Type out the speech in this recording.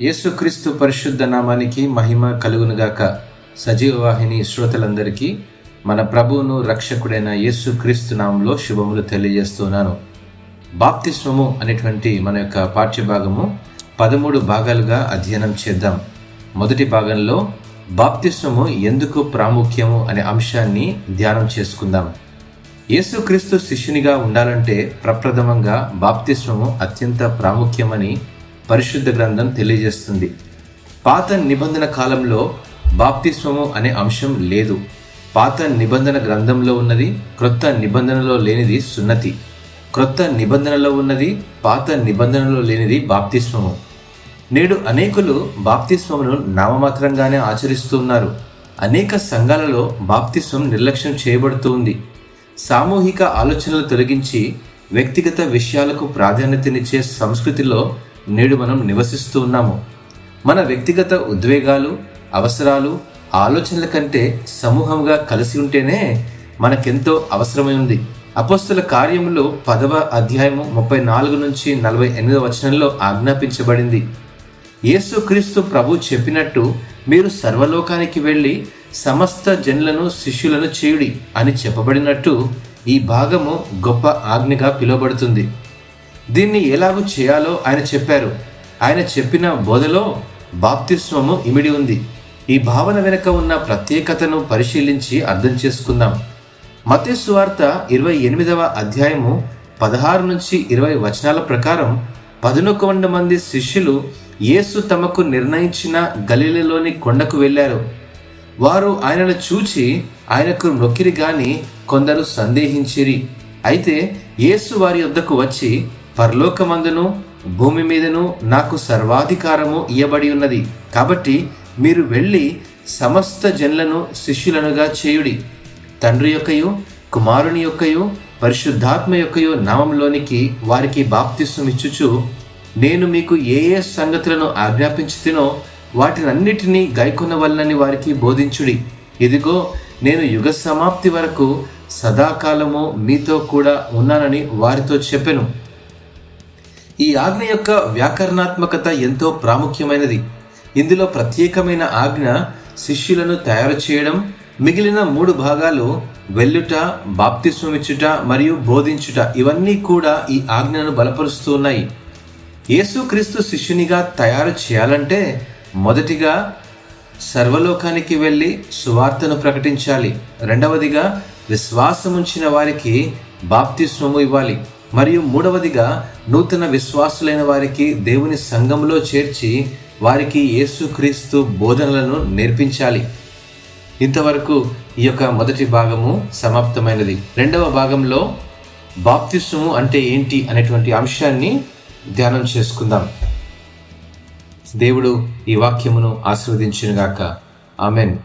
యేసుక్రీస్తు పరిశుద్ధ నామానికి మహిమ కలుగునుగాక. సజీవ వాహిని శ్రోతలందరికీ మన ప్రభువును రక్షకుడైన యేసుక్రీస్తు నామంలో శుభములు తెలియజేస్తున్నాను. బాప్తిస్వము అనేటువంటి మన యొక్క పాఠ్యభాగము పదమూడు భాగాలుగా అధ్యయనం చేద్దాం. మొదటి భాగంలో బాప్తిస్వము ఎందుకు ప్రాముఖ్యము అనే అంశాన్ని ధ్యానం చేసుకుందాం. యేసుక్రీస్తు శిష్యునిగా ఉండాలంటే ప్రప్రథమంగా బాప్తిస్వము అత్యంత ప్రాముఖ్యమని పరిశుద్ధ గ్రంథం తెలియజేస్తుంది. పాత నిబంధన కాలంలో బాప్తిస్వము అనే అంశం లేదు. పాత నిబంధన గ్రంథంలో ఉన్నది క్రొత్త నిబంధనలో లేనిది సున్నతి. క్రొత్త నిబంధనలో ఉన్నది పాత నిబంధనలో లేనిది బాప్తిస్వము. నేడు అనేకులు బాప్తిస్వమును నామమాత్రంగానే ఆచరిస్తున్నారు. అనేక సంఘాలలో బాప్తిస్వం నిర్లక్ష్యం చేయబడుతుంది. సామూహిక ఆలోచనలు తొలగించి వ్యక్తిగత విషయాలకు ప్రాధాన్యతనిచ్చే సంస్కృతిలో నేడు మనం నివసిస్తూ ఉన్నాము. మన వ్యక్తిగత ఉద్వేగాలు అవసరాలు ఆలోచనల కంటే సమూహంగా కలిసి ఉంటేనే మనకెంతో అవసరమై ఉంది. అపోస్తుల కార్యములో పదవ అధ్యాయము ముప్పై నాలుగు నుంచి నలభై ఎనిమిదవ వచనంలో ఆజ్ఞాపించబడింది. యేసుక్రీస్తు ప్రభు చెప్పినట్టు మీరు సర్వలోకానికి వెళ్ళి సమస్త జనులను శిష్యులను చేయుడి అని చెప్పబడినట్టు ఈ భాగము గొప్ప ఆజ్ఞగా పిలువబడుతుంది. దీన్ని ఎలాగూ చేయాలో ఆయన చెప్పారు. ఆయన చెప్పిన బోధలో బాప్తిస్వము ఇమిడి ఉంది. ఈ భావన వెనుక ఉన్న ప్రత్యేకతను పరిశీలించి అర్థం చేసుకుందాం. మతేశ్వార్త ఇరవై ఎనిమిదవ అధ్యాయము పదహారు నుంచి ఇరవై వచనాల ప్రకారం పదునొక మంది శిష్యులు యేసు తమకు నిర్ణయించిన గలిలలోని కొండకు వెళ్ళారు. వారు ఆయనను చూచి ఆయనకు నొక్కిరి గాని కొందరు సందేహించిరి. అయితే యేసు వారి వద్దకు వచ్చి పరలోకమందును భూమి మీదను నాకు సర్వాధికారము ఇయ్యబడి ఉన్నది. కాబట్టి మీరు వెళ్ళి సమస్త జన్లను శిష్యులనుగా చేయుడి. తండ్రి యొక్కయు కుమారుని యొక్కయు పరిశుద్ధాత్మ యొక్కయు నామంలోనికి వారికి బాప్తిస్వం నేను మీకు ఏ ఏ సంగతులను ఆజ్ఞాపించుతినో వాటినన్నిటినీ గైకొనవలనని వారికి బోధించుడి. ఇదిగో నేను యుగ సమాప్తి వరకు సదాకాలము మీతో కూడా ఉన్నానని వారితో చెప్పెను. ఈ ఆజ్ఞ యొక్క వ్యాకరణాత్మకత ఎంతో ప్రాముఖ్యమైనది. ఇందులో ప్రత్యేకమైన ఆజ్ఞ శిష్యులను తయారు చేయడం మిగిలిన మూడు భాగాలు వెల్లుట బాప్తిస్వమిచ్చుట మరియు బోధించుట ఇవన్నీ కూడా ఈ ఆజ్ఞను బలపరుస్తూ ఉన్నాయి. యేసుక్రీస్తు శిష్యునిగా తయారు చేయాలంటే మొదటిగా సర్వలోకానికి వెళ్ళి సువార్తను ప్రకటించాలి. రెండవదిగా విశ్వాసముంచిన వారికి బాప్తిస్వము ఇవ్వాలి. మరియు మూడవదిగా నూతన విశ్వాసులైన వారికి దేవుని సంఘంలో చేర్చి వారికి యేసుక్రీస్తు బోధనలను నేర్పించాలి. ఇంతవరకు ఈ యొక్క మొదటి భాగము సమాప్తమైనది. రెండవ భాగంలో బాప్తిస్వము అంటే ఏంటి అనేటువంటి అంశాన్ని ధ్యానం చేసుకుందాం. దేవుడు ఈ వాక్యమును ఆశీర్వదించినగాక. ఆమెన్.